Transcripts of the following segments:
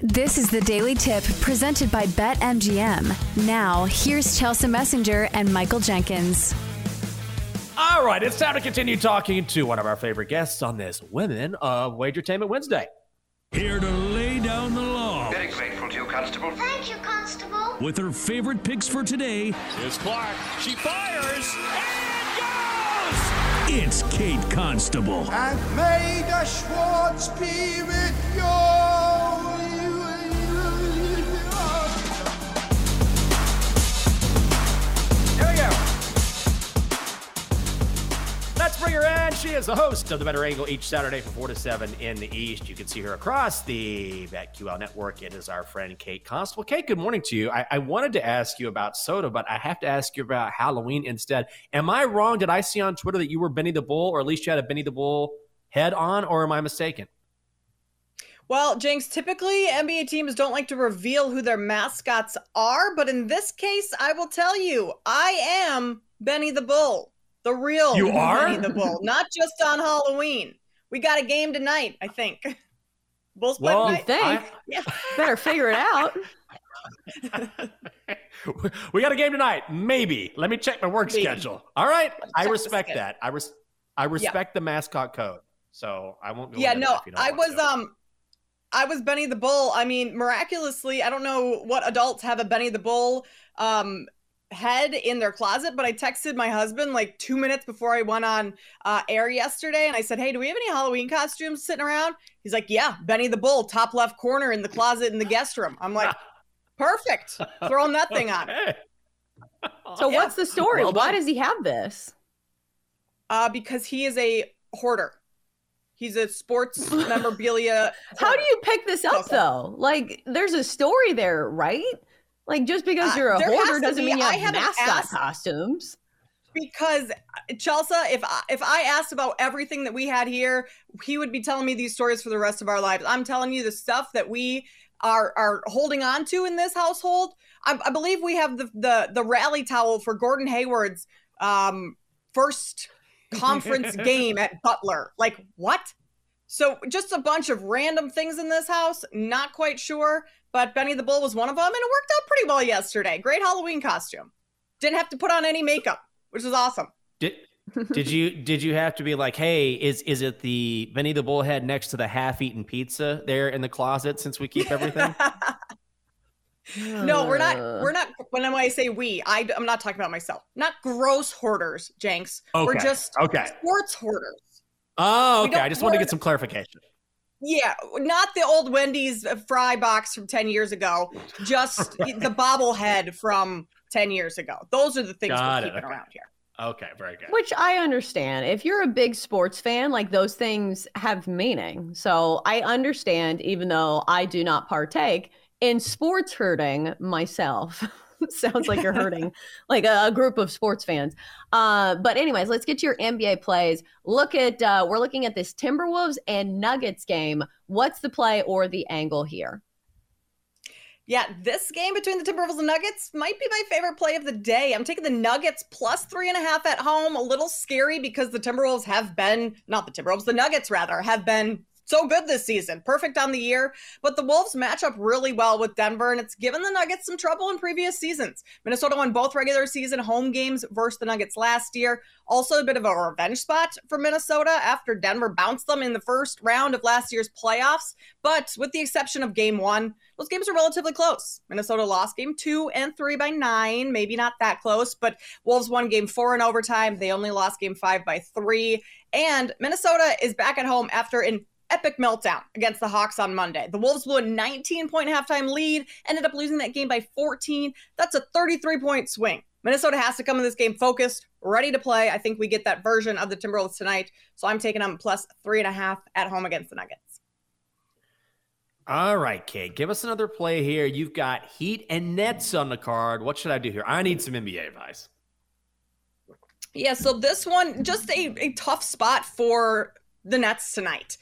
This is the Daily Tip presented by BetMGM. Now, here's Chelsea Messenger and Michael Jenkins. All right, it's time to continue talking to one of our favorite guests on this Women of Wagertainment Wednesday. Here to lay down the law Very grateful to you, Constable. Thank you, Constable. with her favorite picks for today. Here's Clark. She fires and goes! It's Kate Constable. and may the Schwartz be with you. She is the host of the Bettor Angle each Saturday from 4 to 7 in the East. You can see her across the BetQL network. It is our friend Kate Constable. Kate, good morning to you. I, I wanted to ask you about soda, but I have to ask you about Halloween instead. Am I wrong? Did I see on Twitter that you were Benny the Bull, or at least you had a Benny the Bull head on, or am I mistaken? Well, Jenks, typically NBA teams don't like to reveal who their mascots are, but in this case, I will tell you, I am Benny the Bull, the real You are? Benny the Bull, not just on Halloween. We got a game tonight, I think. Bulls play Well, tonight. think. I- Yeah. Better figure it out. we got a game tonight. Maybe. Let me check my work Maybe. schedule. All right. I respect that. I res- I respect the mascot code. So I won't go yeah, no, that if you don't I was to. um I was Benny the Bull. I mean, miraculously, I don't know what adults have a Benny the Bull um head in their closet, but I texted my husband like two minutes before I went on uh, air yesterday, and I said, "Hey, do we have any Halloween costumes sitting around?" He's like, "Yeah, Benny the Bull, top left corner in the closet in the guest room." I'm like, "Perfect, throwing that thing on." Okay. So Yeah. what's the story? Well Why does he have this? Uh, because he is a hoarder. He's a sports memorabilia. How do you pick this up Awesome. though? Like there's a story there, right? Like just because Uh, you're a there hoarder doesn't be. mean you I have mascot asked- costumes. because uh, Chelsea, if I, if I asked about everything that we had here, he would be telling me these stories for the rest of our lives. I'm telling you the stuff that we are are holding on to in this household. I, I believe we have the, the the rally towel for Gordon Hayward's um, first conference game at Butler. Like what? So just a bunch of random things in this house. Not quite sure, but Benny the Bull was one of them, and it worked out pretty well yesterday. Great Halloween costume. Didn't have to put on any makeup, which was awesome. Did, did you did you have to be like, hey, is is it the Benny the Bullhead next to the half-eaten pizza there in the closet since we keep everything? no, we're not. We're not. When I say we, I, am not talking about myself. Not gross hoarders, Jenks. Okay. We're just okay. sports hoarders. Oh, okay. I just wanted to get some clarification. Yeah, not the old Wendy's fry box from 10 years ago, just the bobblehead from 10 years ago. Those are the things Got we're it, keeping okay. around here. Okay, very good. Which I understand. If you're a big sports fan, like those things have meaning. So I understand, even though I do not partake in sports hurting myself. Sounds like you're hurting like a, a group of sports fans. Uh, but anyways, let's get to your NBA plays. Look at uh, we're looking at this Timberwolves and Nuggets game. What's the play or the angle here? Yeah, this game between the Timberwolves and Nuggets might be my favorite play of the day. I'm taking the Nuggets plus three and a half at home. A little scary because the Timberwolves have been, not the Timberwolves, the Nuggets rather, have been so good this season. Perfect on the year. But the Wolves match up really well with Denver, and it's given the Nuggets some trouble in previous seasons. Minnesota won both regular season home games versus the Nuggets last year. Also, a bit of a revenge spot for Minnesota after Denver bounced them in the first round of last year's playoffs. But with the exception of game one, those games are relatively close. Minnesota lost game two and three by nine, maybe not that close, but Wolves won game four in overtime. They only lost game five by three. And Minnesota is back at home after an epic meltdown against the Hawks on Monday. The Wolves blew a 19 point halftime lead, ended up losing that game by 14. That's a 33 point swing. Minnesota has to come in this game focused, ready to play. I think we get that version of the Timberwolves tonight. So I'm taking them plus three and a half at home against the Nuggets. All right, Kate, give us another play here. You've got Heat and Nets on the card. What should I do here? I need some NBA advice. Yeah, so this one, just a, a tough spot for the Nets tonight.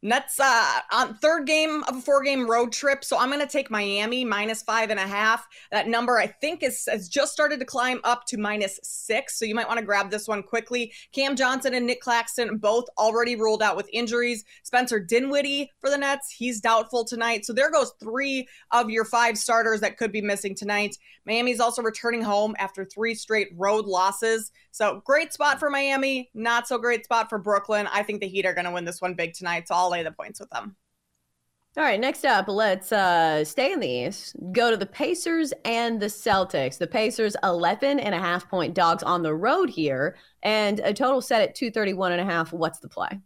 Nets uh, on third game of a four game road trip. So I'm going to take Miami minus five and a half. That number I think is has just started to climb up to minus six. So you might want to grab this one quickly. Cam Johnson and Nic Claxton both already ruled out with injuries. Spencer Dinwiddie for the Nets, he's doubtful tonight. So there goes three of your five starters that could be missing tonight. Miami's also returning home after three straight road losses. So great spot for Miami, not so great spot for Brooklyn. I think the Heat are going to win this one big tonight. So I'll I'll lay the points with them. All right, next up, let's uh, stay in the East. Go to the Pacers and the Celtics. The Pacers, 11 and a half point dogs on the road here, and a total set at 231 and a half. What's the play?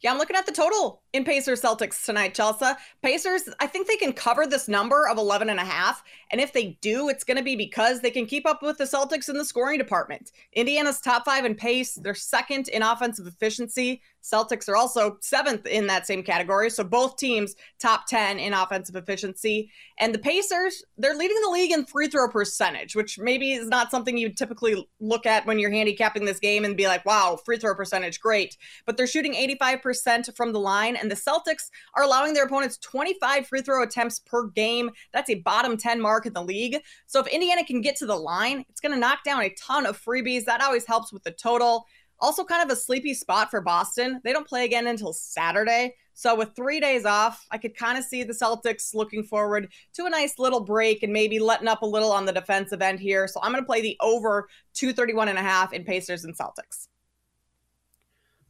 Yeah, I'm looking at the total in Pacers Celtics tonight, Chelsea. Pacers, I think they can cover this number of 11 and a half. And if they do, it's going to be because they can keep up with the Celtics in the scoring department. Indiana's top five in pace, they're second in offensive efficiency. Celtics are also seventh in that same category. So both teams top 10 in offensive efficiency. And the Pacers, they're leading the league in free throw percentage, which maybe is not something you typically look at when you're handicapping this game and be like, wow, free throw percentage, great. But they're shooting 85% from the line. And the Celtics are allowing their opponents 25 free throw attempts per game. That's a bottom 10 mark in the league. So if Indiana can get to the line, it's going to knock down a ton of freebies. That always helps with the total. Also, kind of a sleepy spot for Boston. They don't play again until Saturday. So, with three days off, I could kind of see the Celtics looking forward to a nice little break and maybe letting up a little on the defensive end here. So, I'm going to play the over 231 and a half in Pacers and Celtics.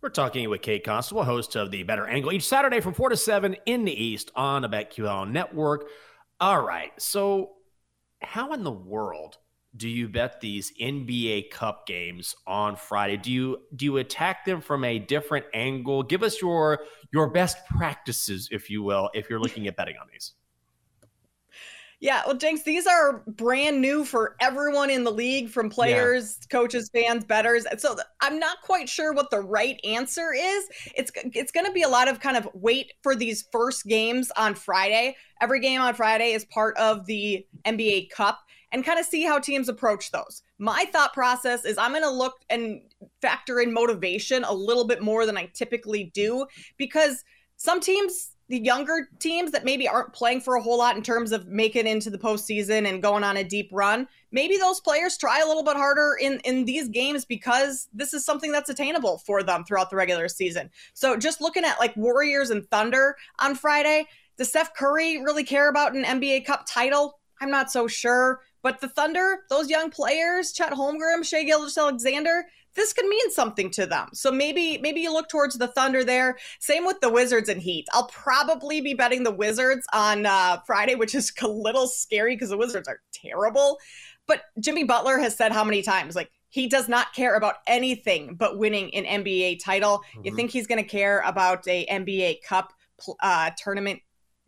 We're talking with Kate Constable, host of the Bettor Angle, each Saturday from 4 to 7 in the East on the BetQL network. All right. So, how in the world do you bet these NBA Cup games on Friday? Do you do you attack them from a different angle? Give us your your best practices, if you will, if you're looking at betting on these. Yeah, well, Jenks, these are brand new for everyone in the league, from players, yeah. coaches, fans, bettors. So I'm not quite sure what the right answer is. It's it's going to be a lot of kind of wait for these first games on Friday. Every game on Friday is part of the NBA Cup and kind of see how teams approach those. My thought process is I'm going to look and factor in motivation a little bit more than I typically do because some teams, the younger teams that maybe aren't playing for a whole lot in terms of making into the postseason and going on a deep run, maybe those players try a little bit harder in in these games because this is something that's attainable for them throughout the regular season. So just looking at like Warriors and Thunder on Friday, does Steph Curry really care about an NBA Cup title? I'm not so sure. But the Thunder, those young players, Chet Holmgren, Shai Gilgeous-Alexander, this could mean something to them. So maybe maybe you look towards the Thunder there. Same with the Wizards and Heat. I'll probably be betting the Wizards on uh, Friday, which is a little scary because the Wizards are terrible. But Jimmy Butler has said how many times like he does not care about anything but winning an NBA title. Mm-hmm. You think he's going to care about a NBA Cup uh, tournament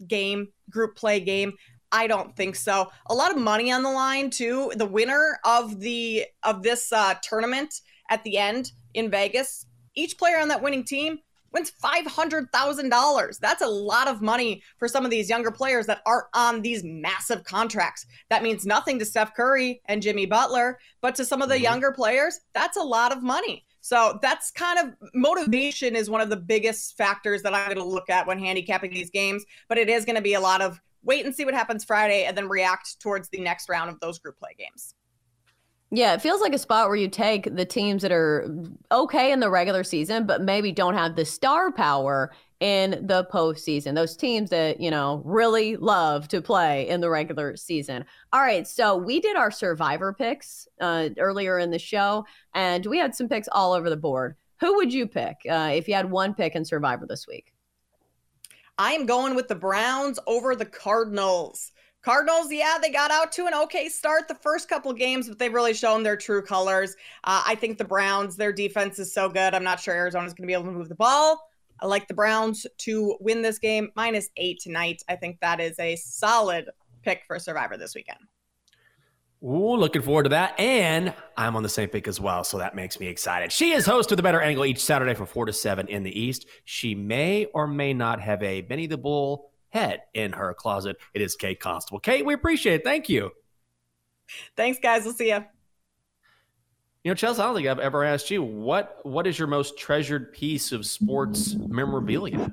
game, group play game? I don't think so. A lot of money on the line too. The winner of the of this uh, tournament at the end in Vegas, each player on that winning team wins five hundred thousand dollars. That's a lot of money for some of these younger players that aren't on these massive contracts. That means nothing to Steph Curry and Jimmy Butler, but to some of the mm-hmm. younger players, that's a lot of money. So that's kind of motivation is one of the biggest factors that I'm going to look at when handicapping these games. But it is going to be a lot of wait and see what happens Friday and then react towards the next round of those group play games. Yeah, it feels like a spot where you take the teams that are okay in the regular season, but maybe don't have the star power in the postseason. Those teams that, you know, really love to play in the regular season. All right. So we did our survivor picks uh, earlier in the show, and we had some picks all over the board. Who would you pick uh, if you had one pick in survivor this week? I am going with the Browns over the Cardinals. Cardinals, yeah, they got out to an okay start the first couple games, but they've really shown their true colors. Uh, I think the Browns, their defense is so good. I'm not sure Arizona's going to be able to move the ball. I like the Browns to win this game minus eight tonight. I think that is a solid pick for Survivor this weekend. Ooh, looking forward to that. And I'm on the same pick as well, so that makes me excited. She is host of The Bettor Angle each Saturday from 4 to 7 in the East. She may or may not have a Benny the Bull head in her closet. It is Kate Constable. Kate, we appreciate it. Thank you. Thanks, guys. We'll see you. You know, Chelsea, I don't think I've ever asked you what what is your most treasured piece of sports memorabilia?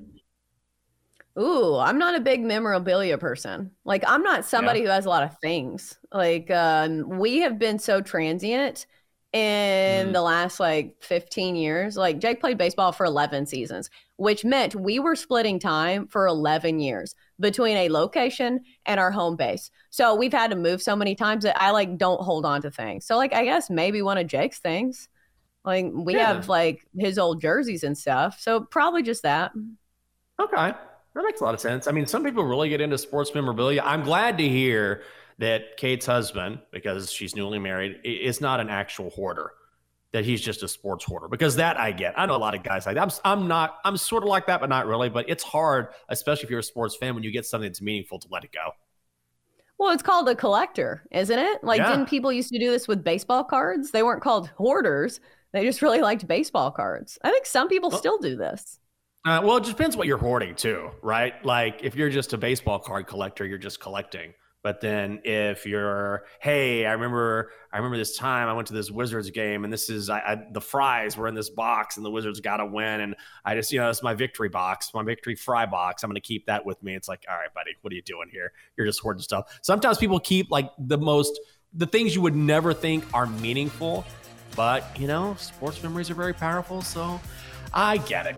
Ooh, I'm not a big memorabilia person. Like, I'm not somebody Yeah. who has a lot of things. Like, um, we have been so transient in Mhm. the last like 15 years. Like, Jake played baseball for 11 seasons, which meant we were splitting time for 11 years between a location and our home base. So we've had to move so many times that I like don't hold on to things. So, like, I guess maybe one of Jake's things. Like, we Yeah. have like his old jerseys and stuff. So, probably just that. Okay. That makes a lot of sense. I mean, some people really get into sports memorabilia. I'm glad to hear that Kate's husband, because she's newly married, is not an actual hoarder. That he's just a sports hoarder. Because that I get. I know a lot of guys like that. I'm, I'm not. I'm sort of like that, but not really. But it's hard, especially if you're a sports fan, when you get something that's meaningful to let it go. Well, it's called a collector, isn't it? Like, Yeah. didn't people used to do this with baseball cards? They weren't called hoarders. They just really liked baseball cards. I think some people Well- still do this. Uh, well, it just depends what you're hoarding too, right? Like if you're just a baseball card collector, you're just collecting. But then if you're, hey, I remember, I remember this time I went to this Wizards game, and this is I, I, the fries were in this box, and the Wizards got to win, and I just, you know, it's my victory box, my victory fry box. I'm to keep that with me. It's like, all right, buddy, what are you doing here? You're just hoarding stuff. Sometimes people keep like the most, the things you would never think are meaningful, but you know, sports memories are very powerful. So I get it.